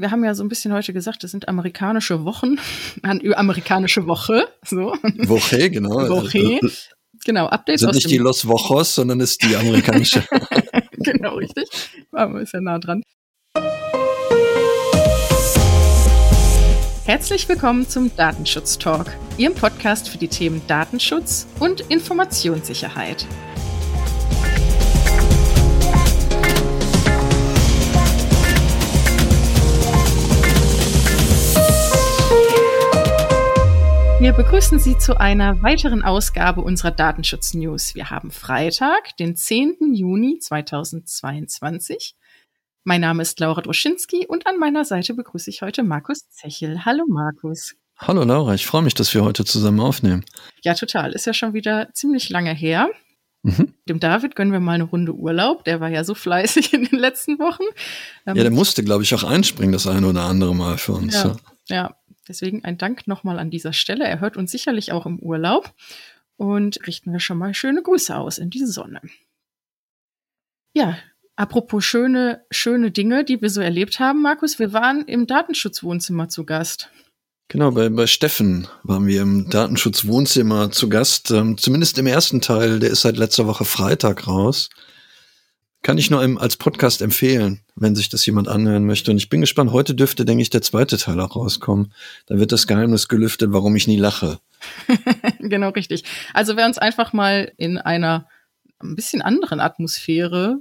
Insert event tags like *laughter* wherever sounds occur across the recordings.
wir haben ja so ein bisschen heute gesagt, das sind amerikanische Wochen, *laughs* amerikanische Woche, so. Woche, genau. Woche. Genau, Updates sind nicht die Los Wochos, sondern ist die amerikanische. *laughs* genau, richtig. Aber ist ja nah dran. Herzlich willkommen zum Datenschutz Talk, Ihrem Podcast für die Themen Datenschutz und Informationssicherheit. Wir begrüßen Sie zu einer weiteren Ausgabe unserer Datenschutz-News. Wir haben Freitag, den 10. Juni 2022. Mein Name ist Laura Droschinski und an meiner Seite begrüße ich heute Markus Zechel. Hallo Markus. Hallo Laura, ich freue mich, dass wir heute zusammen aufnehmen. Ja, total. Ist ja schon wieder ziemlich lange her. Mhm. Dem David gönnen wir mal eine Runde Urlaub. Der war ja so fleißig in den letzten Wochen. ja, der musste, glaube ich, auch einspringen, das eine oder andere Mal für uns. Ja, ja. ja. Deswegen ein Dank nochmal an dieser Stelle. Er hört uns sicherlich auch im Urlaub. Und richten wir schon mal schöne Grüße aus in die Sonne. Ja, apropos schöne, schöne Dinge, die wir so erlebt haben, Markus, wir waren im Datenschutzwohnzimmer zu Gast. Genau, bei, bei Steffen waren wir im Datenschutzwohnzimmer zu Gast. Ähm, zumindest im ersten Teil, der ist seit letzter Woche Freitag raus. Kann ich nur als Podcast empfehlen, wenn sich das jemand anhören möchte. Und ich bin gespannt, heute dürfte, denke ich, der zweite Teil auch rauskommen. Da wird das Geheimnis gelüftet, warum ich nie lache. *laughs* genau, richtig. Also wer uns einfach mal in einer ein bisschen anderen Atmosphäre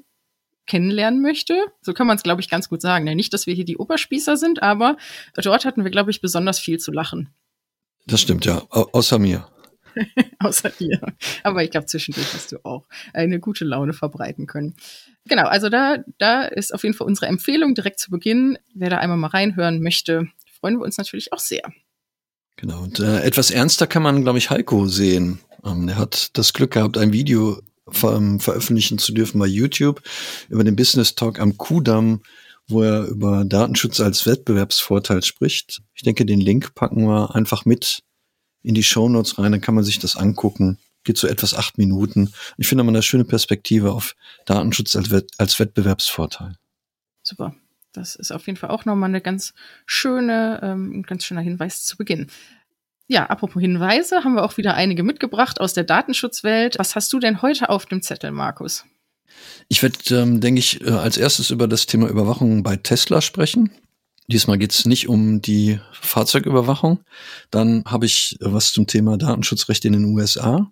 kennenlernen möchte. So kann man es, glaube ich, ganz gut sagen. Nicht, dass wir hier die Oberspießer sind, aber dort hatten wir, glaube ich, besonders viel zu lachen. Das stimmt, ja. Au außer mir. *laughs* außer dir. Aber ich glaube, zwischendurch hast du auch eine gute Laune verbreiten können. Genau, also da, da ist auf jeden Fall unsere Empfehlung direkt zu Beginn. Wer da einmal mal reinhören möchte, freuen wir uns natürlich auch sehr. Genau, und äh, etwas ernster kann man, glaube ich, Heiko sehen. Ähm, er hat das Glück gehabt, ein Video ver ähm, veröffentlichen zu dürfen bei YouTube über den Business Talk am Kudamm, wo er über Datenschutz als Wettbewerbsvorteil spricht. Ich denke, den Link packen wir einfach mit in die Show Notes rein, dann kann man sich das angucken. Geht so etwas acht Minuten. Ich finde mal eine schöne Perspektive auf Datenschutz als, Wett als Wettbewerbsvorteil. Super. Das ist auf jeden Fall auch nochmal eine ganz schöne, ähm, ein ganz schöner Hinweis zu Beginn. Ja, apropos Hinweise, haben wir auch wieder einige mitgebracht aus der Datenschutzwelt. Was hast du denn heute auf dem Zettel, Markus? Ich werde, ähm, denke ich, äh, als erstes über das Thema Überwachung bei Tesla sprechen. Diesmal geht es nicht um die Fahrzeugüberwachung. Dann habe ich was zum Thema Datenschutzrecht in den USA.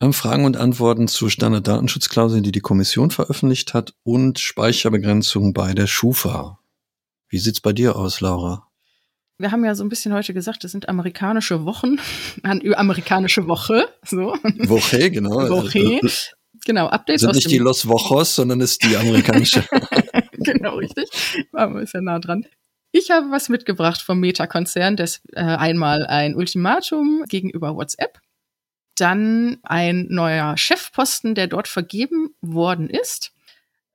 Ähm, Fragen und Antworten zur Standarddatenschutzklausel, die die Kommission veröffentlicht hat und Speicherbegrenzung bei der Schufa. Wie sieht's bei dir aus, Laura? Wir haben ja so ein bisschen heute gesagt, das sind amerikanische Wochen, *laughs* amerikanische Woche, so. Woche, genau. *laughs* Woche. Genau, Updates sind nicht die Los Wochos, sondern ist die amerikanische. *laughs* genau, richtig. Aber ist ja nah dran. Ich habe was mitgebracht vom Meta-Konzern, das äh, einmal ein Ultimatum gegenüber WhatsApp, dann ein neuer Chefposten, der dort vergeben worden ist.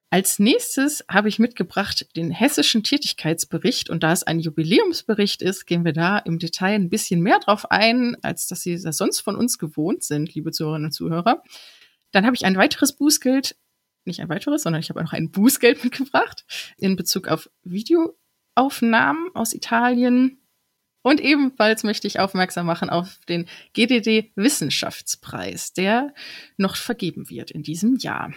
Als nächstes habe ich mitgebracht den hessischen Tätigkeitsbericht und da es ein Jubiläumsbericht ist, gehen wir da im Detail ein bisschen mehr drauf ein, als dass Sie das sonst von uns gewohnt sind, liebe Zuhörerinnen und Zuhörer. Dann habe ich ein weiteres Bußgeld, nicht ein weiteres, sondern ich habe noch ein Bußgeld *laughs* mitgebracht in Bezug auf Video Aufnahmen aus Italien. Und ebenfalls möchte ich aufmerksam machen auf den GDD Wissenschaftspreis, der noch vergeben wird in diesem Jahr.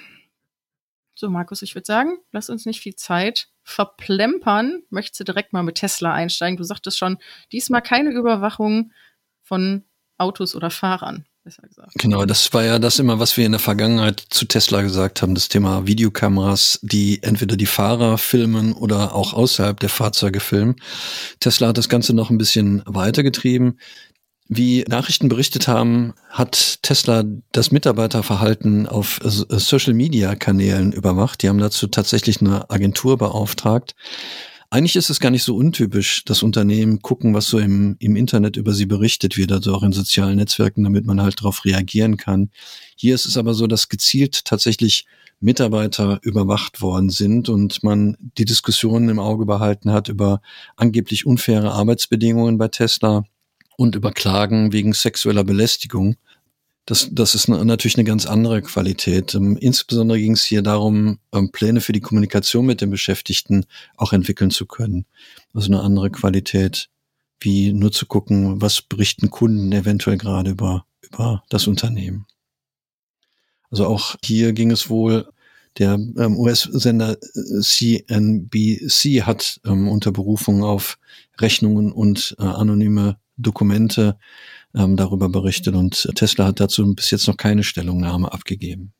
So, Markus, ich würde sagen, lass uns nicht viel Zeit verplempern. Möchtest du direkt mal mit Tesla einsteigen? Du sagtest schon, diesmal keine Überwachung von Autos oder Fahrern besser gesagt. Genau, das war ja das immer, was wir in der Vergangenheit zu Tesla gesagt haben, das Thema Videokameras, die entweder die Fahrer filmen oder auch außerhalb der Fahrzeuge filmen. Tesla hat das Ganze noch ein bisschen weitergetrieben. Wie Nachrichten berichtet haben, hat Tesla das Mitarbeiterverhalten auf Social-Media-Kanälen überwacht. Die haben dazu tatsächlich eine Agentur beauftragt. Eigentlich ist es gar nicht so untypisch, dass Unternehmen gucken, was so im, im Internet über sie berichtet wird, also auch in sozialen Netzwerken, damit man halt darauf reagieren kann. Hier ist es aber so, dass gezielt tatsächlich Mitarbeiter überwacht worden sind und man die Diskussionen im Auge behalten hat über angeblich unfaire Arbeitsbedingungen bei Tesla und über Klagen wegen sexueller Belästigung. Das, das ist natürlich eine ganz andere Qualität. Ähm, insbesondere ging es hier darum, ähm, Pläne für die Kommunikation mit den Beschäftigten auch entwickeln zu können. Also eine andere Qualität, wie nur zu gucken, was berichten Kunden eventuell gerade über, über das Unternehmen. Also auch hier ging es wohl, der ähm, US-Sender äh, CNBC hat ähm, unter Berufung auf Rechnungen und äh, anonyme Dokumente ähm, darüber berichtet und Tesla hat dazu bis jetzt noch keine Stellungnahme abgegeben.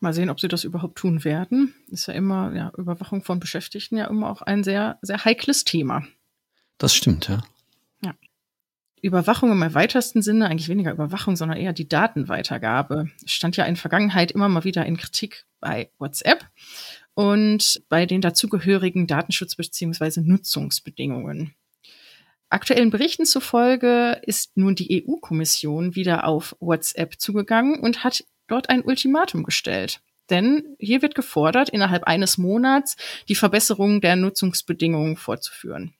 Mal sehen, ob sie das überhaupt tun werden. Ist ja immer, ja, Überwachung von Beschäftigten ja immer auch ein sehr, sehr heikles Thema. Das stimmt, ja. Ja. Überwachung im weitesten Sinne, eigentlich weniger Überwachung, sondern eher die Datenweitergabe, stand ja in Vergangenheit immer mal wieder in Kritik bei WhatsApp und bei den dazugehörigen Datenschutz- bzw. Nutzungsbedingungen. Aktuellen Berichten zufolge ist nun die EU-Kommission wieder auf WhatsApp zugegangen und hat dort ein Ultimatum gestellt. Denn hier wird gefordert, innerhalb eines Monats die Verbesserung der Nutzungsbedingungen vorzuführen.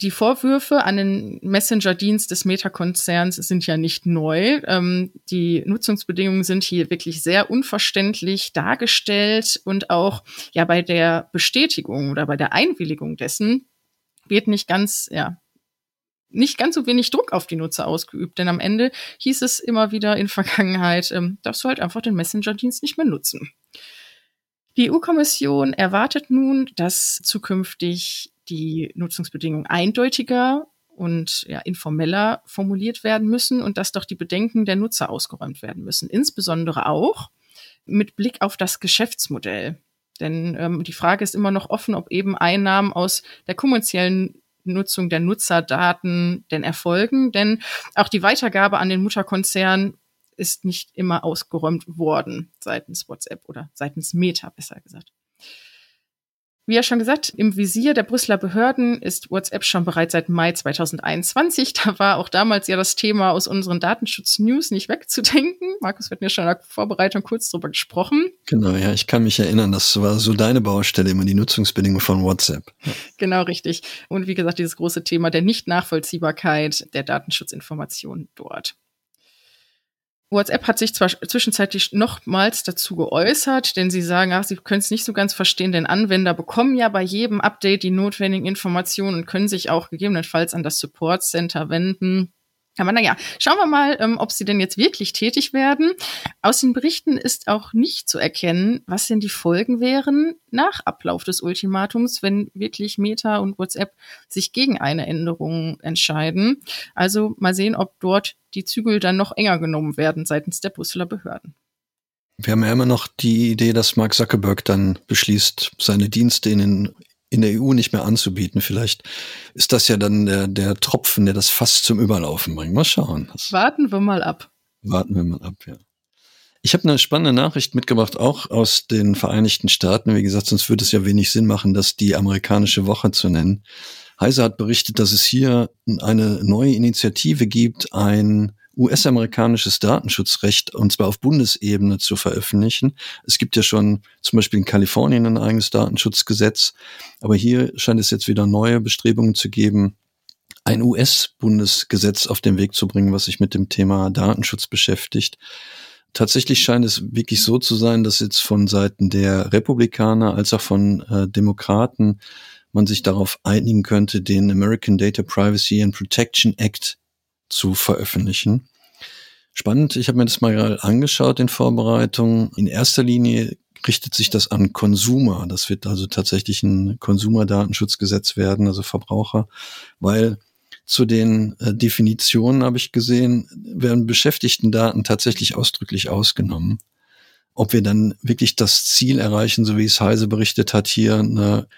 Die Vorwürfe an den Messenger-Dienst des Meta-Konzerns sind ja nicht neu. Ähm, die Nutzungsbedingungen sind hier wirklich sehr unverständlich dargestellt und auch ja bei der Bestätigung oder bei der Einwilligung dessen wird nicht ganz, ja, nicht ganz so wenig Druck auf die Nutzer ausgeübt, denn am Ende hieß es immer wieder in *laughs* Vergangenheit, ähm, darfst du halt einfach den Messenger-Dienst nicht mehr nutzen. Die EU-Kommission erwartet nun, dass zukünftig die Nutzungsbedingungen eindeutiger und ja, informeller formuliert werden müssen und dass doch die Bedenken der Nutzer ausgeräumt werden müssen. Insbesondere auch mit Blick auf das Geschäftsmodell. Denn ähm, die Frage ist immer noch offen, ob eben Einnahmen aus der kommerziellen Nutzung der Nutzerdaten denn erfolgen. Denn auch die Weitergabe an den Mutterkonzern ist nicht immer ausgeräumt worden seitens WhatsApp oder seitens Meta, besser gesagt. Wie ja schon gesagt, im Visier der Brüsseler Behörden ist WhatsApp schon bereits seit Mai 2021. Da war auch damals ja das Thema aus unseren Datenschutz-News nicht wegzudenken. Markus, wir hatten ja schon in der Vorbereitung kurz drüber gesprochen. Genau, ja, ich kann mich erinnern, das war so deine Baustelle, immer die Nutzungsbedingungen von WhatsApp. Genau, richtig. Und wie gesagt, dieses große Thema der Nichtnachvollziehbarkeit der Datenschutzinformationen dort. WhatsApp hat sich zwar zwischenzeitlich nochmals dazu geäußert, denn sie sagen, ach, sie können es nicht so ganz verstehen, denn Anwender bekommen ja bei jedem Update die notwendigen Informationen und können sich auch gegebenenfalls an das Support Center wenden. Aber naja, schauen wir mal, ähm, ob sie denn jetzt wirklich tätig werden. Aus den Berichten ist auch nicht zu erkennen, was denn die Folgen wären nach Ablauf des Ultimatums, wenn wirklich Meta und WhatsApp sich gegen eine Änderung entscheiden. Also mal sehen, ob dort die Zügel dann noch enger genommen werden seitens der Brüsseler Behörden. Wir haben ja immer noch die Idee, dass Mark Zuckerberg dann beschließt, seine Dienste in den in der EU nicht mehr anzubieten. Vielleicht ist das ja dann der, der Tropfen, der das fast zum Überlaufen bringt. Mal schauen. Das warten wir mal ab. Warten wir mal ab, ja. Ich habe eine spannende Nachricht mitgebracht, auch aus den Vereinigten Staaten. Wie gesagt, sonst würde es ja wenig Sinn machen, das die amerikanische Woche zu nennen. Heise hat berichtet, dass es hier eine neue Initiative gibt, ein US-amerikanisches Datenschutzrecht und zwar auf Bundesebene zu veröffentlichen. Es gibt ja schon zum Beispiel in Kalifornien ein eigenes Datenschutzgesetz, aber hier scheint es jetzt wieder neue Bestrebungen zu geben, ein US-Bundesgesetz auf den Weg zu bringen, was sich mit dem Thema Datenschutz beschäftigt. Tatsächlich scheint es wirklich so zu sein, dass jetzt von Seiten der Republikaner als auch von äh, Demokraten man sich darauf einigen könnte, den American Data Privacy and Protection Act zu veröffentlichen. Spannend, ich habe mir das mal angeschaut in Vorbereitung. In erster Linie richtet sich das an Konsumer. Das wird also tatsächlich ein Konsumerdatenschutzgesetz werden, also Verbraucher, weil zu den äh, Definitionen habe ich gesehen, werden Beschäftigtendaten tatsächlich ausdrücklich ausgenommen. Ob wir dann wirklich das Ziel erreichen, so wie es Heise berichtet hat, hier eine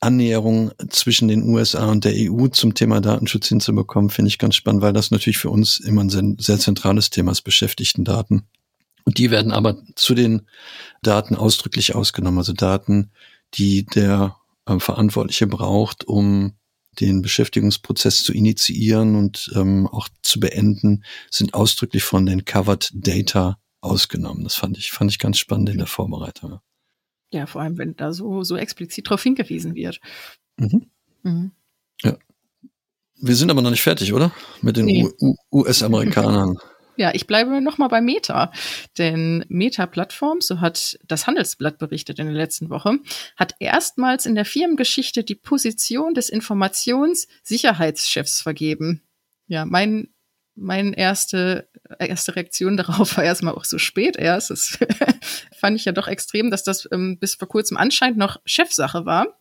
Annäherung zwischen den USA und der EU zum Thema Datenschutz hinzubekommen, finde ich ganz spannend, weil das natürlich für uns immer ein sehr zentrales Thema ist, Beschäftigtendaten. Und die werden aber zu den Daten ausdrücklich ausgenommen, also Daten, die der äh, Verantwortliche braucht, um den Beschäftigungsprozess zu initiieren und ähm, auch zu beenden, sind ausdrücklich von den Covered Data ausgenommen. Das fand ich, fand ich ganz spannend in der Vorbereitung. Ja, vor allem, wenn da so, so explizit drauf hingewiesen wird. Mhm. Mhm. Ja. Wir sind aber noch nicht fertig, oder? Mit den nee. US-Amerikanern. Ja, ich bleibe nochmal bei Meta. Denn Meta-Plattform, so hat das Handelsblatt berichtet in der letzten Woche, hat erstmals in der Firmengeschichte die Position des Informationssicherheitschefs vergeben. Ja, mein, mein erste, erste Reaktion darauf war erstmal auch so spät erst. Das *laughs* fand ich ja doch extrem, dass das ähm, bis vor kurzem anscheinend noch Chefsache war.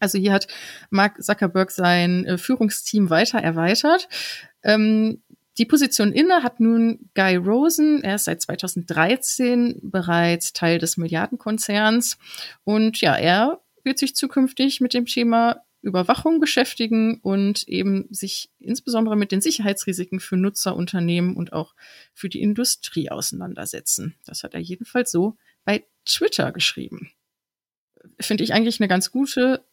Also hier hat Mark Zuckerberg sein äh, Führungsteam weiter erweitert. Ähm, die Position inne hat nun Guy Rosen. Er ist seit 2013 bereits Teil des Milliardenkonzerns. Und ja, er wird sich zukünftig mit dem Thema Überwachung beschäftigen und eben sich insbesondere mit den Sicherheitsrisiken für Nutzer, Unternehmen und auch für die Industrie auseinandersetzen. Das hat er jedenfalls so bei Twitter geschrieben. Finde ich eigentlich eine ganz gute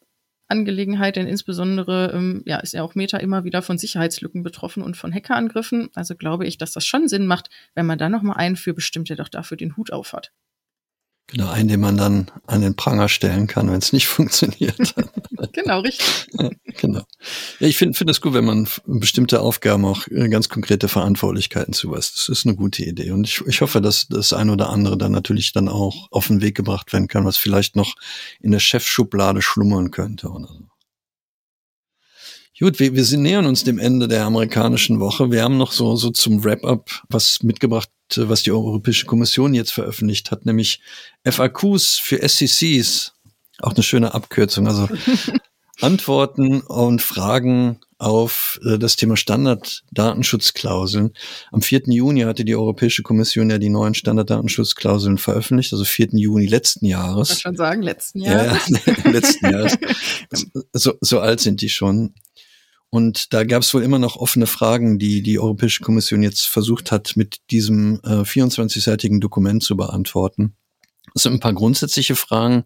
Angelegenheit, denn insbesondere ähm, ja, ist ja auch Meta immer wieder von Sicherheitslücken betroffen und von Hackerangriffen. Also glaube ich, dass das schon Sinn macht, wenn man da nochmal einen für bestimmt, der doch dafür den Hut aufhat. Genau, einen, den man dann an den Pranger stellen kann, wenn es nicht *laughs* funktioniert. genau, richtig. Ja, genau. Ja, ich finde find es gut, wenn man bestimmte Aufgaben auch äh, ganz konkrete Verantwortlichkeiten zuweist. Das ist eine gute Idee. Und ich, ich hoffe, dass das ein oder andere dann natürlich dann auch auf den Weg gebracht werden kann, was vielleicht noch in der Chefschublade schlummern könnte oder so. Gut, wir, wir sind nähern uns dem Ende der amerikanischen Woche. Wir haben noch so, so zum Wrap-up was mitgebracht, was die Europäische Kommission jetzt veröffentlicht hat, nämlich FAQs für SCCs. Auch eine schöne Abkürzung. Also *laughs* Antworten und Fragen auf äh, das Thema Standarddatenschutzklauseln. Am 4. Juni hatte die Europäische Kommission ja die neuen Standarddatenschutzklauseln veröffentlicht, also 4. Juni letzten Jahres. Ich schon sagen, letzten Jahres. Ja, *laughs* letzten Jahres. *laughs* So, so alt sind die schon. Und da gab es wohl immer noch offene Fragen, die die Europäische Kommission jetzt versucht hat, mit diesem äh, 24-seitigen Dokument zu beantworten. Es sind ein paar grundsätzliche Fragen,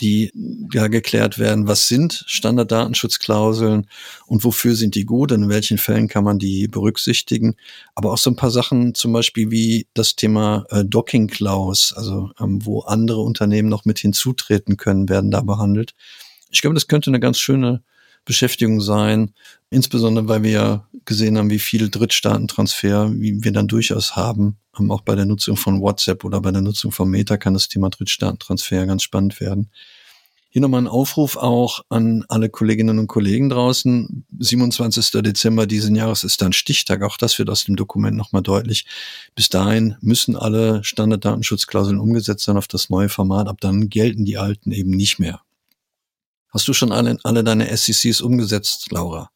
die ja geklärt werden. Was sind Standarddatenschutzklauseln und wofür sind die gut in welchen Fällen kann man die berücksichtigen? Aber auch so ein paar Sachen, zum Beispiel wie das Thema äh, Docking Clause, also ähm, wo andere Unternehmen noch mit hinzutreten können, werden da behandelt. Ich glaube, das könnte eine ganz schöne Beschäftigung sein, insbesondere weil wir ja gesehen haben, wie viel Drittstaatentransfer wir dann durchaus haben. Auch bei der Nutzung von WhatsApp oder bei der Nutzung von Meta kann das Thema Drittstaatentransfer ganz spannend werden. Hier nochmal ein Aufruf auch an alle Kolleginnen und Kollegen draußen. 27. Dezember diesen Jahres ist dann Stichtag. Auch das wird aus dem Dokument nochmal deutlich. Bis dahin müssen alle Standarddatenschutzklauseln umgesetzt sein auf das neue Format. Ab dann gelten die alten eben nicht mehr. Hast du schon alle, alle deine SCCs umgesetzt, Laura?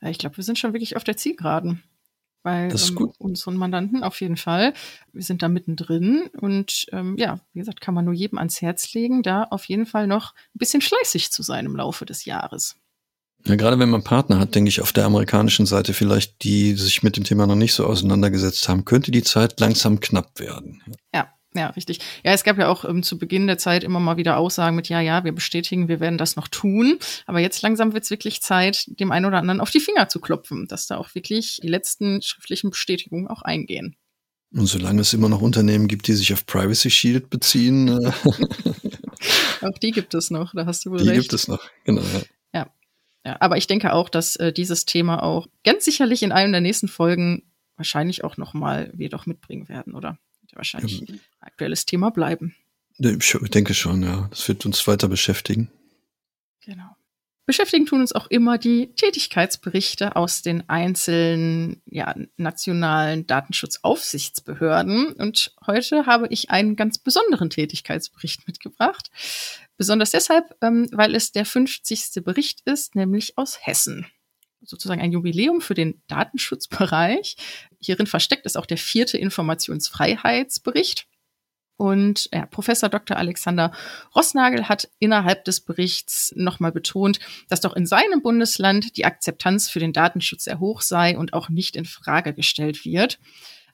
Ja, ich glaube, wir sind schon wirklich auf der Zielgeraden. Bei ähm, unseren Mandanten auf jeden Fall. Wir sind da mittendrin und ähm, ja, wie gesagt, kann man nur jedem ans Herz legen, da auf jeden Fall noch ein bisschen fleißig zu sein im Laufe des Jahres. Ja, gerade wenn man Partner hat, denke ich, auf der amerikanischen Seite vielleicht, die sich mit dem Thema noch nicht so auseinandergesetzt haben, könnte die Zeit langsam knapp werden. Ja, ja, richtig. Ja, es gab ja auch ähm, zu Beginn der Zeit immer mal wieder Aussagen mit, ja, ja, wir bestätigen, wir werden das noch tun. Aber jetzt langsam wird es wirklich Zeit, dem einen oder anderen auf die Finger zu klopfen, dass da auch wirklich die letzten schriftlichen Bestätigungen auch eingehen. Und solange es immer noch Unternehmen gibt, die sich auf Privacy Shield beziehen. Äh *laughs* auch die gibt es noch, da hast du wohl die recht. Die gibt es noch, genau. Ja. ja. ja. aber ich denke auch, dass äh, dieses Thema auch ganz sicherlich in einem der nächsten Folgen wahrscheinlich auch noch mal wir doch mitbringen werden, oder? Wahrscheinlich ja. aktuelles Thema bleiben. Ich denke schon, ja. Das wird uns weiter beschäftigen. Genau. Beschäftigen tun uns auch immer die Tätigkeitsberichte aus den einzelnen ja, nationalen Datenschutzaufsichtsbehörden. Und heute habe ich einen ganz besonderen Tätigkeitsbericht mitgebracht. Besonders deshalb, ähm, weil es der 50. Bericht ist, nämlich aus Hessen sozusagen ein Jubiläum für den Datenschutzbereich. Hierin versteckt ist auch der vierte Informationsfreiheitsbericht. Und ja, Professor Dr. Alexander Rossnagel hat innerhalb des Berichts nochmal betont, dass doch in seinem Bundesland die Akzeptanz für den Datenschutz sehr hoch sei und auch nicht in Frage gestellt wird.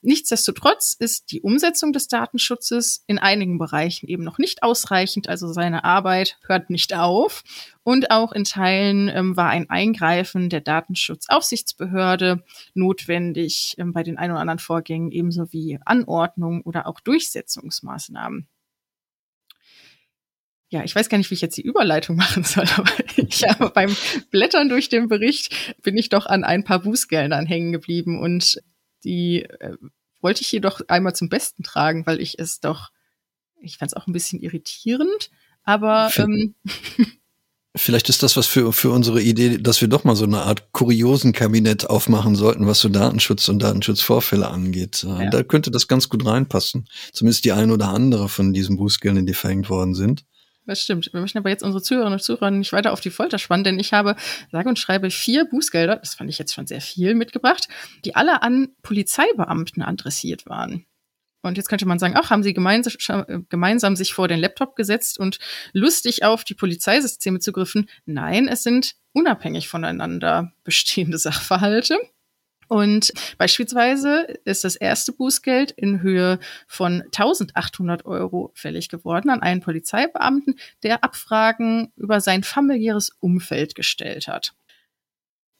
Nichtsdestotrotz ist die Umsetzung des Datenschutzes in einigen Bereichen eben noch nicht ausreichend, also seine Arbeit hört nicht auf. Und auch in Teilen ähm, war ein Eingreifen der Datenschutzaufsichtsbehörde notwendig ähm, bei den ein oder anderen Vorgängen, ebenso wie Anordnung oder auch Durchsetzungsmaßnahmen. Ja, ich weiß gar nicht, wie ich jetzt die Überleitung *laughs* machen soll, aber ich habe beim Blättern durch den Bericht bin ich doch an ein paar Bußgeldern hängen geblieben und die äh, wollte ich jedoch einmal zum Besten tragen, weil ich es doch, ich fand es auch ein bisschen irritierend, aber ähm, *laughs* Vielleicht ist das was für, für unsere Idee, dass wir doch mal so eine Art kuriosen Kabinett aufmachen sollten, was so Datenschutz und Datenschutzvorfälle angeht. Ja. Da könnte das ganz gut reinpassen. Zumindest die ein oder andere von diesen Bußgeldern, die verhängt worden sind. Das stimmt. Wir möchten aber jetzt unsere Zuhörerinnen und Zuhörer nicht weiter auf die Folter spannen, denn ich habe, sage und schreibe, vier Bußgelder, das fand ich jetzt schon sehr viel, mitgebracht, die alle an Polizeibeamten adressiert waren. Und jetzt könnte man sagen, ach, haben sie gemeinsam, gemeinsam sich vor den Laptop gesetzt und lustig auf die Polizeisysteme zugriffen? Nein, es sind unabhängig voneinander bestehende *laughs* Sachverhalte. Und beispielsweise ist das erste Bußgeld in Höhe von 1800 Euro fällig geworden an einen Polizeibeamten, der Abfragen über sein familiäres Umfeld gestellt hat.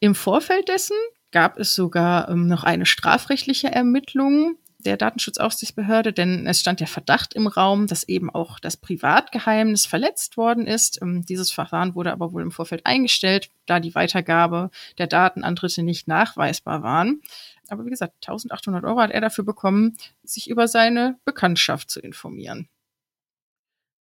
Im Vorfeld dessen gab es sogar ähm, noch eine strafrechtliche Ermittlung der Datenschutzaufsichtsbehörde, denn es stand der Verdacht im Raum, dass eben auch das Privatgeheimnis verletzt worden ist. Ähm, dieses Verfahren wurde aber wohl im Vorfeld eingestellt, da die Weitergabe der Daten an Dritte nicht nachweisbar waren. Aber wie gesagt, 1800 Euro hat er dafür bekommen, sich über seine Bekanntschaft zu informieren.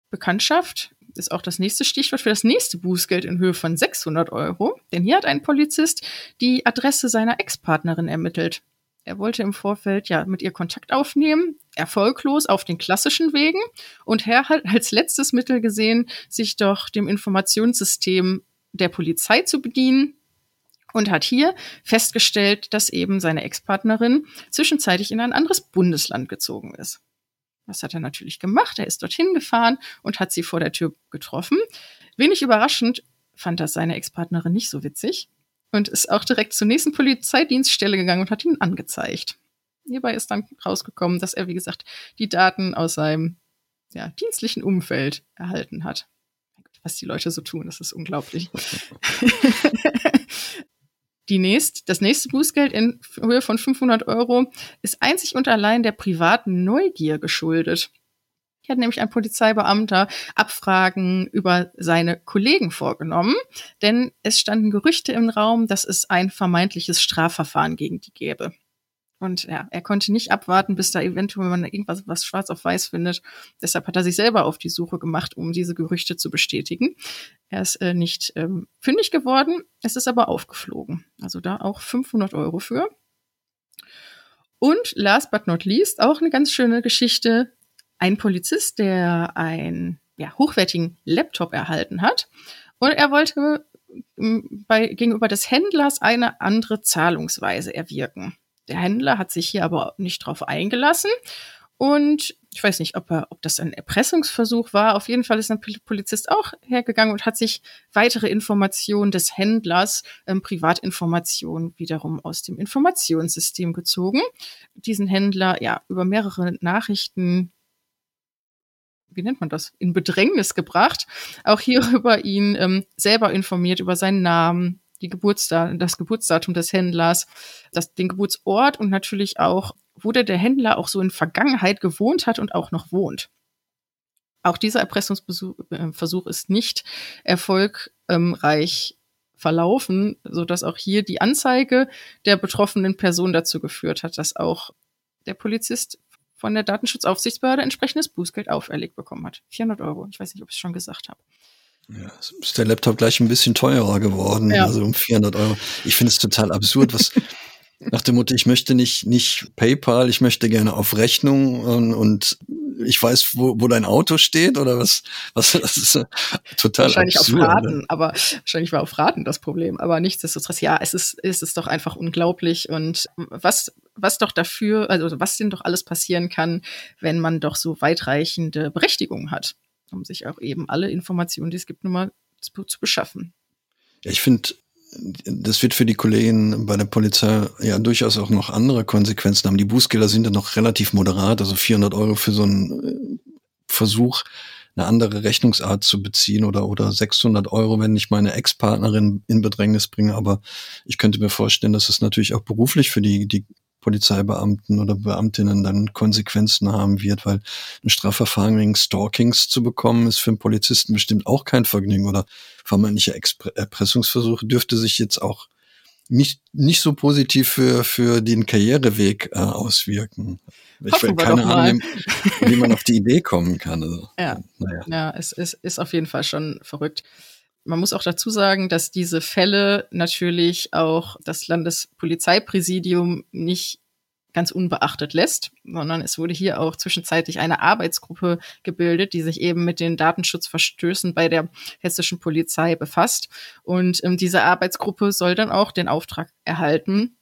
Bekanntschaft ist auch das nächste Stichwort für das nächste Bußgeld in Höhe von 600 Euro. Denn hier hat ein Polizist die Adresse seiner Ex-Partnerin ermittelt. Er wollte im Vorfeld ja mit ihr Kontakt aufnehmen, erfolglos auf den klassischen Wegen. Und er hat als letztes Mittel gesehen, sich doch dem Informationssystem der Polizei zu bedienen und hat hier festgestellt, dass eben seine Ex-Partnerin zwischenzeitlich in ein anderes Bundesland gezogen ist. Was hat er natürlich gemacht? Er ist dorthin gefahren und hat sie vor der Tür getroffen. Wenig überraschend fand das seine Ex-Partnerin nicht so witzig und ist auch direkt zur nächsten Polizeidienststelle gegangen und hat ihn angezeigt. Hierbei ist dann rausgekommen, dass er, wie gesagt, die Daten aus seinem ja, dienstlichen Umfeld erhalten hat. Was die Leute so tun, das ist unglaublich. *laughs* die nächst, das nächste Bußgeld in Höhe von 500 Euro ist einzig und allein der privaten Neugier geschuldet. Hier hat nämlich ein Polizeibeamter Abfragen über seine Kollegen vorgenommen, denn es standen Gerüchte im Raum, dass es ein vermeintliches Strafverfahren gegen die gäbe. Und ja, er konnte nicht abwarten, bis da eventuell man irgendwas was schwarz auf weiß findet. Deshalb hat er sich selber auf die Suche gemacht, um diese Gerüchte zu bestätigen. Er ist äh, nicht ähm, fündig geworden, es ist aber aufgeflogen. Also da auch 500 Euro für. Und last but not least auch eine ganz schöne Geschichte ein Polizist, der einen ja, hochwertigen Laptop erhalten hat. Und er wollte bei, gegenüber des Händlers eine andere Zahlungsweise erwirken. Der Händler hat sich hier aber nicht drauf eingelassen. Und ich weiß nicht, ob, er, ob das ein Erpressungsversuch war. Auf jeden Fall ist ein Polizist auch hergegangen und hat sich weitere Informationen des Händlers, ähm, Privatinformationen wiederum aus dem Informationssystem gezogen. Diesen Händler ja über mehrere Nachrichten wie nennt man das, in Bedrängnis gebracht, auch hierüber ihn ähm, selber informiert über seinen Namen, die Geburtsdatum, das Geburtsdatum des Händlers, das, den Geburtsort und natürlich auch, wo der, der Händler auch so in Vergangenheit gewohnt hat und auch noch wohnt. Auch dieser Erpressungsversuch äh, ist nicht erfolgreich verlaufen, so dass auch hier die Anzeige der betroffenen Person dazu geführt hat, dass auch der Polizist von der Datenschutzaufsichtsbehörde entsprechendes Bußgeld auferlegt bekommen hat. 400 Euro. Ich weiß nicht, ob ich es schon gesagt habe. Ja, ist der Laptop gleich ein bisschen teurer geworden, ja. also um 400 Euro. Ich finde es total absurd, was *laughs* nach dem Motto, ich möchte nicht, nicht PayPal, ich möchte gerne auf Rechnung und, und ich weiß, wo, wo dein Auto steht oder was, was, das ist total Wahrscheinlich absurd, auf Raten, ne? aber wahrscheinlich war auf Raten das Problem, aber nichtsdestotrotz, ja, es ist, es ist doch einfach unglaublich und was, was doch dafür, also was denn doch alles passieren kann, wenn man doch so weitreichende Berechtigungen hat, um sich auch eben alle Informationen, die es gibt, nun mal zu, zu beschaffen. Ja, ich finde, das wird für die Kollegen bei der Polizei ja durchaus auch noch andere Konsequenzen haben. Die Bußgelder sind ja noch relativ moderat, also 400 Euro für so einen äh, Versuch, eine andere Rechnungsart zu beziehen oder, oder 600 Euro, wenn ich meine Ex-Partnerin in Bedrängnis bringe. Aber ich könnte mir vorstellen, dass es natürlich auch beruflich für die, die Polizeibeamten oder Beamtinnen dann Konsequenzen haben wird, weil ein Strafverfahren wegen Stalkings zu bekommen, ist für einen Polizisten bestimmt auch kein Vergnügen oder vermeintliche Erpressungsversuche dürfte sich jetzt auch nicht, nicht so positiv für, für den Karriereweg äh, auswirken. Ich will keine Ahnung, wie man auf die Idee kommen kann. Also, ja, naja. ja es, es ist auf jeden Fall schon verrückt. Man muss auch dazu sagen, dass diese Fälle natürlich auch das Landespolizeipräsidium nicht ganz unbeachtet lässt, sondern es wurde hier auch zwischenzeitlich eine Arbeitsgruppe gebildet, die sich eben mit den Datenschutzverstößen bei der hessischen Polizei befasst. Und ähm, diese Arbeitsgruppe soll dann auch den Auftrag erhalten,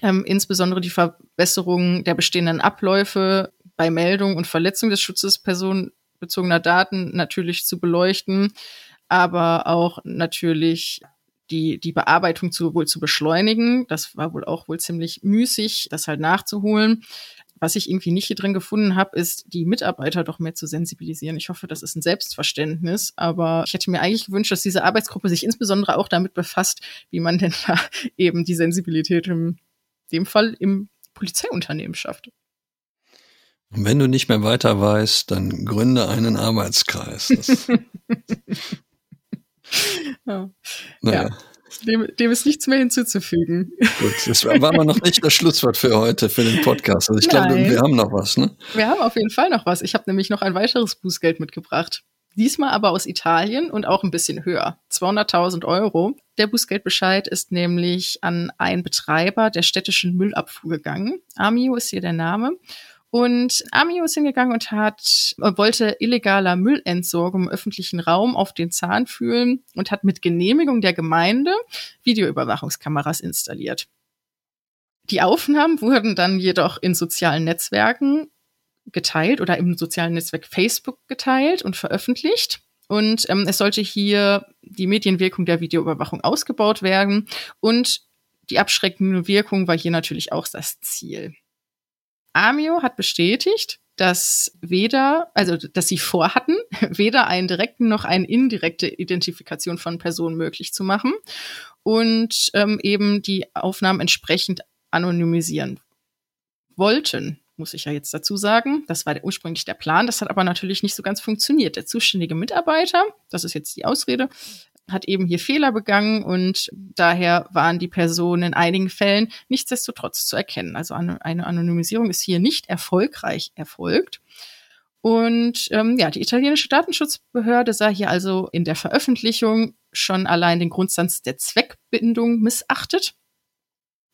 ähm, insbesondere die Verbesserung der bestehenden Abläufe bei Meldung und Verletzung des Schutzes personenbezogener Daten natürlich zu beleuchten, aber auch natürlich die, die Bearbeitung zu, wohl zu beschleunigen. Das war wohl auch wohl ziemlich müßig, das halt nachzuholen. Was ich irgendwie nicht hier drin gefunden habe, ist, die Mitarbeiter doch mehr zu sensibilisieren. Ich hoffe, das ist ein Selbstverständnis, aber ich hätte mir eigentlich gewünscht, dass diese Arbeitsgruppe sich insbesondere auch damit befasst, wie man denn da *laughs* eben die Sensibilität im dem Fall im Polizeiunternehmen schafft. Und wenn du nicht mehr weiter weißt, dann gründe einen Arbeitskreis. *laughs* *laughs* ja. Naja. Ja. Dem, dem, ist nichts mehr hinzuzufügen. Gut, das war, war mal noch nicht das Schlusswort für heute, für den Podcast. Also ich glaube, wir haben noch was, ne? Wir haben auf jeden Fall noch was. Ich habe nämlich noch ein weiteres Bußgeld mitgebracht. Diesmal aber aus Italien und auch ein bisschen höher. 200.000 Euro. Der Bußgeldbescheid ist nämlich an einen Betreiber der städtischen Müllabfuhr gegangen. Amio ist hier der Name. Und Amio ist hingegangen und hat, wollte illegaler Müllentsorgung im öffentlichen Raum auf den Zahn fühlen und hat mit Genehmigung der Gemeinde Videoüberwachungskameras installiert. Die Aufnahmen wurden dann jedoch in sozialen Netzwerken geteilt oder im sozialen Netzwerk Facebook geteilt und veröffentlicht. Und ähm, es sollte hier die Medienwirkung der Videoüberwachung ausgebaut werden. Und die abschreckende Wirkung war hier natürlich auch das Ziel. Amio hat bestätigt, dass weder, also dass sie vorhatten, *laughs* weder einen direkten noch eine indirekte Identifikation von Personen möglich zu machen und ähm, eben die Aufnahmen entsprechend anonymisieren wollten muss ich ja jetzt dazu sagen. Das war der, ursprünglich der Plan. Das hat aber natürlich nicht so ganz funktioniert. Der zuständige Mitarbeiter, das ist jetzt die Ausrede, hat eben hier Fehler begangen und daher waren die Personen in einigen Fällen nichtsdestotrotz zu erkennen. Also eine Anonymisierung ist hier nicht erfolgreich erfolgt. Und ähm, ja, die italienische Datenschutzbehörde sah hier also in der Veröffentlichung schon allein den Grundsatz der Zweckbindung missachtet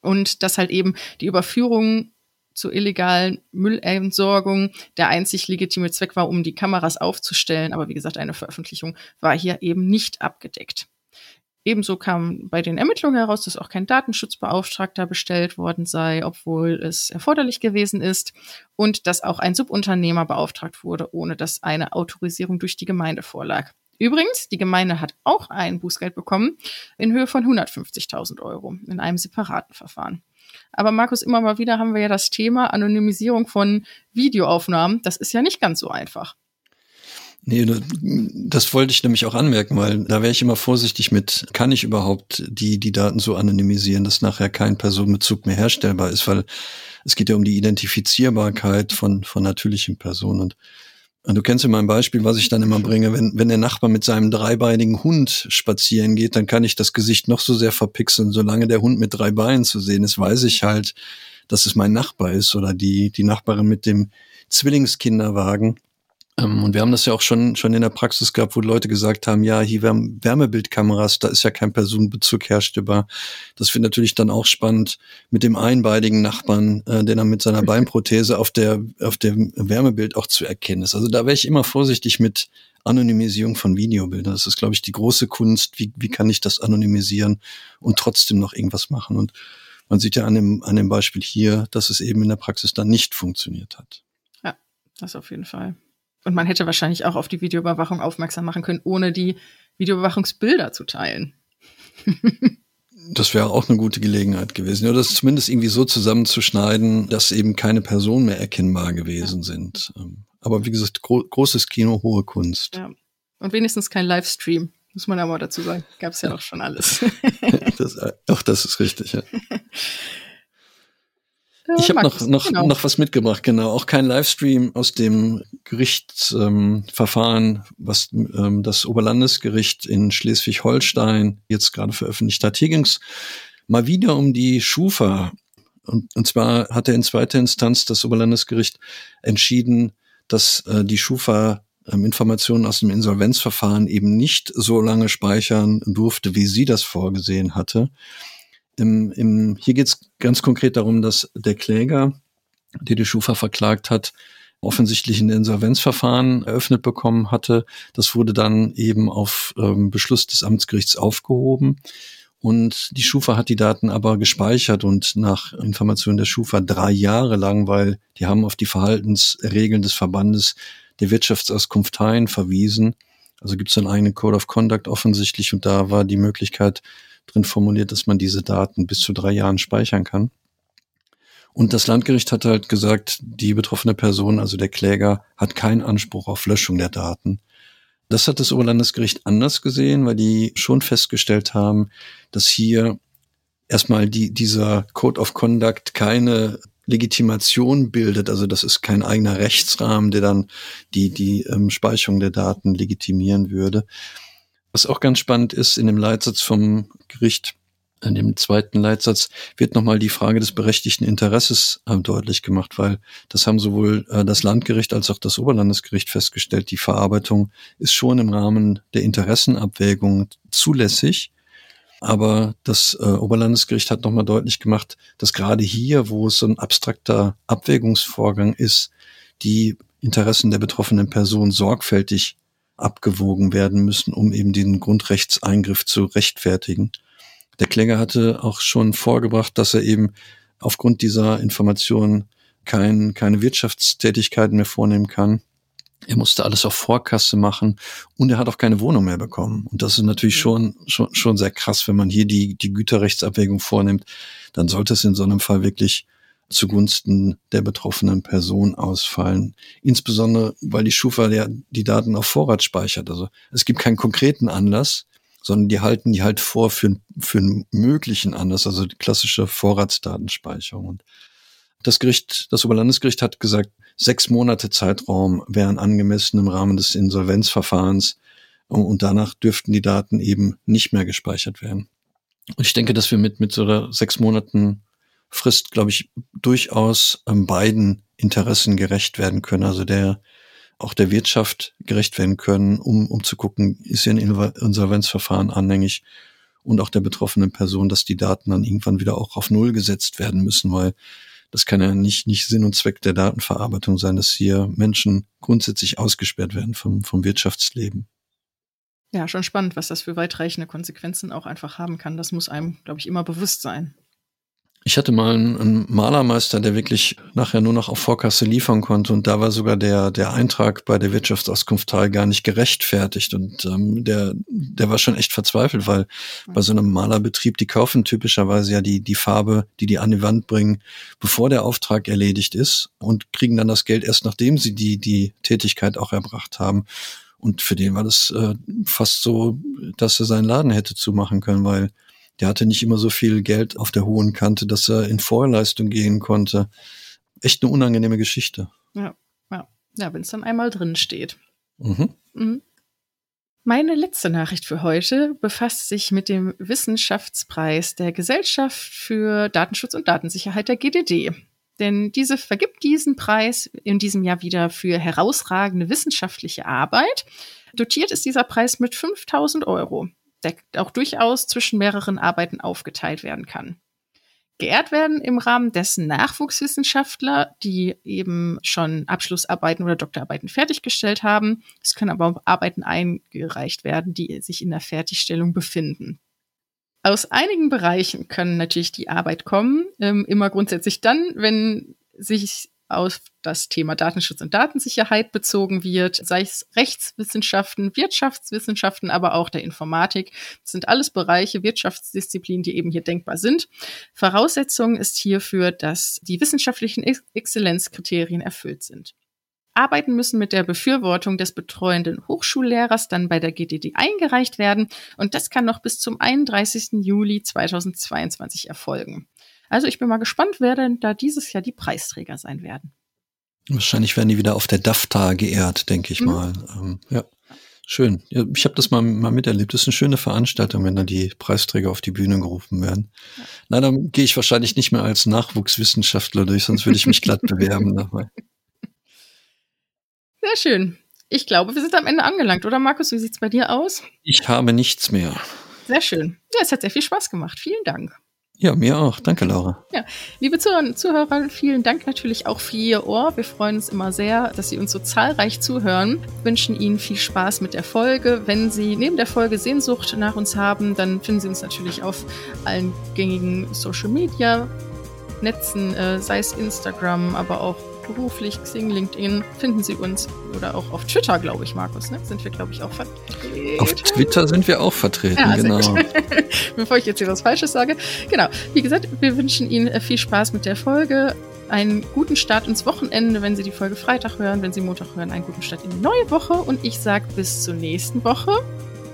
und dass halt eben die Überführung zur illegalen Müllentsorgung der einzig legitime Zweck war, um die Kameras aufzustellen. Aber wie gesagt, eine Veröffentlichung war hier eben nicht abgedeckt. Ebenso kam bei den Ermittlungen heraus, dass auch kein Datenschutzbeauftragter bestellt worden sei, obwohl es erforderlich gewesen ist, und dass auch ein Subunternehmer beauftragt wurde, ohne dass eine Autorisierung durch die Gemeinde vorlag. Übrigens, die Gemeinde hat auch ein Bußgeld bekommen in Höhe von 150.000 Euro in einem separaten Verfahren. Aber Markus, immer mal wieder haben wir ja das Thema Anonymisierung von Videoaufnahmen. Das ist ja nicht ganz so einfach. Nee, das wollte ich nämlich auch anmerken, weil da wäre ich immer vorsichtig mit, kann ich überhaupt die, die Daten so anonymisieren, dass nachher kein Personenbezug mehr herstellbar ist, weil es geht ja um die Identifizierbarkeit von, von natürlichen Personen. Und Du kennst ja mein Beispiel, was ich dann immer bringe. Wenn, wenn der Nachbar mit seinem dreibeinigen Hund spazieren geht, dann kann ich das Gesicht noch so sehr verpixeln. Solange der Hund mit drei Beinen zu sehen ist, weiß ich halt, dass es mein Nachbar ist oder die, die Nachbarin mit dem Zwillingskinderwagen. Ähm, und wir haben das ja auch schon, schon in der Praxis gehabt, wo Leute gesagt haben, ja, hier Wärme, Wärmebildkameras, da ist ja kein Personenbezug herstellbar. Das wird natürlich dann auch spannend mit dem einbeinigen Nachbarn, äh, der dann mit seiner Beinprothese auf der, auf dem Wärmebild auch zu erkennen ist. Also da wäre ich immer vorsichtig mit Anonymisierung von Videobildern. Das ist, glaube ich, die große Kunst. Wie, wie kann ich das anonymisieren und trotzdem noch irgendwas machen? Und man sieht ja an dem, an dem Beispiel hier, dass es eben in der Praxis dann nicht funktioniert hat. Ja, das auf jeden Fall. Und man hätte wahrscheinlich auch auf die Videoüberwachung aufmerksam machen können, ohne die Videoüberwachungsbilder zu teilen. *laughs* das wäre auch eine gute Gelegenheit gewesen. Oder das zumindest irgendwie so zusammenzuschneiden, dass eben keine Personen mehr erkennbar gewesen ja. sind. Ähm, aber wie gesagt, gro großes Kino, hohe Kunst. Ja. Und wenigstens kein Livestream, muss man aber dazu sagen. Gab es ja auch schon alles. *laughs* das, äh, auch das ist richtig, ja. *laughs* ich habe noch, noch, genau. noch was mitgebracht, genau. Auch kein Livestream aus dem Gerichtsverfahren, ähm, was ähm, das Oberlandesgericht in Schleswig-Holstein jetzt gerade veröffentlicht hat. Hier ging es mal wieder um die Schufa. Und, und zwar hat er in zweiter Instanz das Oberlandesgericht entschieden, dass äh, die Schufa ähm, Informationen aus dem Insolvenzverfahren eben nicht so lange speichern durfte, wie sie das vorgesehen hatte. Im, im, hier geht es ganz konkret darum, dass der Kläger, der die Schufa verklagt hat, offensichtlich ein Insolvenzverfahren eröffnet bekommen hatte. Das wurde dann eben auf ähm, Beschluss des Amtsgerichts aufgehoben. Und die Schufa hat die Daten aber gespeichert und nach Informationen der Schufa drei Jahre lang, weil die haben auf die Verhaltensregeln des Verbandes der Wirtschaftsauskunft Hain verwiesen. Also gibt es einen Code of Conduct offensichtlich und da war die Möglichkeit drin formuliert, dass man diese Daten bis zu drei Jahren speichern kann. Und das Landgericht hat halt gesagt, die betroffene Person, also der Kläger, hat keinen Anspruch auf Löschung der Daten. Das hat das Oberlandesgericht anders gesehen, weil die schon festgestellt haben, dass hier erstmal die, dieser Code of Conduct keine Legitimation bildet. Also das ist kein eigener Rechtsrahmen, der dann die, die ähm, Speicherung der Daten legitimieren würde. Was auch ganz spannend ist, in dem Leitsatz vom Gericht, in dem zweiten Leitsatz, wird nochmal die Frage des berechtigten Interesses äh, deutlich gemacht, weil das haben sowohl äh, das Landgericht als auch das Oberlandesgericht festgestellt. Die Verarbeitung ist schon im Rahmen der Interessenabwägung zulässig. Aber das äh, Oberlandesgericht hat nochmal deutlich gemacht, dass gerade hier, wo es so ein abstrakter Abwägungsvorgang ist, die Interessen der betroffenen Person sorgfältig abgewogen werden müssen, um eben den Grundrechtseingriff zu rechtfertigen. Der Kläger hatte auch schon vorgebracht, dass er eben aufgrund dieser Informationen kein, keine Wirtschaftstätigkeiten mehr vornehmen kann er musste alles auf Vorkasse machen und er hat auch keine Wohnung mehr bekommen. Und das ist natürlich schon, schon, schon sehr krass, wenn man hier die, die Güterrechtsabwägung vornimmt. Dann sollte es in so einem Fall wirklich zugunsten der betroffenen Person ausfallen. Insbesondere, weil die Schufa ja die Daten auf Vorrat speichert. Also es gibt keinen konkreten Anlass, sondern die halten die halt vor für, für einen möglichen Anlass, also die klassische Vorratsdatenspeicherung. Und das Gericht, das Oberlandesgericht hat gesagt, sechs Monate Zeitraum wären angemessen im Rahmen des Insolvenzverfahrens und danach dürften die Daten eben nicht mehr gespeichert werden. Und ich denke, dass wir mit, mit so sechs Monaten Frist, glaube ich, durchaus ähm, beiden Interessen gerecht werden können. Also der, auch der Wirtschaft gerecht werden können, um, um zu gucken, ist hier ein Insolvenzverfahren anhängig und auch der betroffenen Person, dass die Daten dann irgendwann wieder auch auf Null gesetzt werden müssen, weil das kann ja nicht, nicht Sinn und Zweck der Datenverarbeitung sein, dass hier Menschen grundsätzlich ausgesperrt werden vom, vom Wirtschaftsleben. Ja, schon spannend, was das für weitreichende Konsequenzen auch einfach haben kann. Das muss einem, glaube ich, immer bewusst sein. Ich hatte mal einen, Malermeister, der wirklich nachher nur noch auf Vorkasse liefern konnte und da war sogar der, der Eintrag bei der Wirtschaftsauskunft Teil gar nicht gerechtfertigt und ähm, der, der war schon echt verzweifelt, weil bei so einem Malerbetrieb, die kaufen typischerweise ja die, die Farbe, die die an die Wand bringen, bevor der Auftrag erledigt ist und kriegen dann das Geld erst nachdem sie die, die Tätigkeit auch erbracht haben. Und für den war das äh, fast so, dass er seinen Laden hätte zumachen können, weil der hatte nicht immer so viel Geld auf der hohen Kante, dass er in Vorleistung gehen konnte. Echt eine unangenehme Geschichte. Ja, ja. Ja, wenn es dann einmal drin steht. Mhm. Mhm. Meine letzte Nachricht für heute befasst sich mit dem Wissenschaftspreis der Gesellschaft für Datenschutz und Datensicherheit der GDD. Denn diese vergibt diesen Preis in diesem Jahr wieder für herausragende wissenschaftliche Arbeit. Dotiert ist dieser Preis mit 5000 Euro der auch durchaus zwischen mehreren Arbeiten aufgeteilt werden kann. Geehrt werden im Rahmen dessen Nachwuchswissenschaftler, die eben schon Abschlussarbeiten oder Doktorarbeiten fertiggestellt haben. Es können aber auch Arbeiten eingereicht werden, die sich in der Fertigstellung befinden. Aus einigen Bereichen können natürlich die Arbeit kommen, ähm, immer grundsätzlich dann, wenn sich auf das Thema Datenschutz und Datensicherheit bezogen wird, sei es Rechtswissenschaften, Wirtschaftswissenschaften, aber auch der Informatik. Das sind alles Bereiche, Wirtschaftsdisziplinen, die eben hier denkbar sind. Voraussetzung ist hierfür, dass die wissenschaftlichen Exzellenzkriterien erfüllt sind. Arbeiten müssen mit der Befürwortung des betreuenden Hochschullehrers dann bei der GDD eingereicht werden und das kann noch bis zum 31. Juli 2022 erfolgen. Also ich bin mal gespannt, wer denn da dieses Jahr die Preisträger sein werden. Wahrscheinlich werden die wieder auf der DAFTA geehrt, denke ich mhm. mal. Ähm, ja. Schön. Ja, ich habe das mal, mal miterlebt. Das ist eine schöne Veranstaltung, wenn da die Preisträger auf die Bühne gerufen werden. Ja. Leider gehe ich wahrscheinlich nicht mehr als Nachwuchswissenschaftler durch, sonst würde ich mich glatt *laughs* bewerben dabei. Sehr schön. Ich glaube, wir sind am Ende angelangt, oder Markus? Wie sieht es bei dir aus? Ich habe nichts mehr. Sehr schön. Ja, es hat sehr viel Spaß gemacht. Vielen Dank. Ja, mir auch. Danke, Laura. Ja, liebe Zuhörer, Zuhörer, vielen Dank natürlich auch für Ihr Ohr. Wir freuen uns immer sehr, dass Sie uns so zahlreich zuhören. Wir wünschen Ihnen viel Spaß mit der Folge. Wenn Sie neben der Folge Sehnsucht nach uns haben, dann finden Sie uns natürlich auf allen gängigen Social Media Netzen, äh, sei es Instagram, aber auch beruflich, Xing, LinkedIn, finden Sie uns. Oder auch auf Twitter, glaube ich, Markus, ne? Sind wir, glaube ich, auch vertreten. Auf Twitter sind wir auch vertreten, ja, genau. *laughs* Bevor ich jetzt hier was Falsches sage. Genau. Wie gesagt, wir wünschen Ihnen äh, viel Spaß mit der Folge. Einen guten Start ins Wochenende, wenn Sie die Folge Freitag hören, wenn Sie Montag hören, einen guten Start in die neue Woche. Und ich sage bis zur nächsten Woche.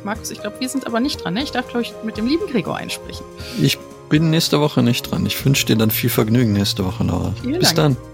Markus, ich glaube, wir sind aber nicht dran. Ne? Ich darf, glaube ich, mit dem lieben Gregor einsprechen. Ich bin nächste Woche nicht dran. Ich wünsche dir dann viel Vergnügen nächste Woche, Laura. Vielen Bis Dank. dann.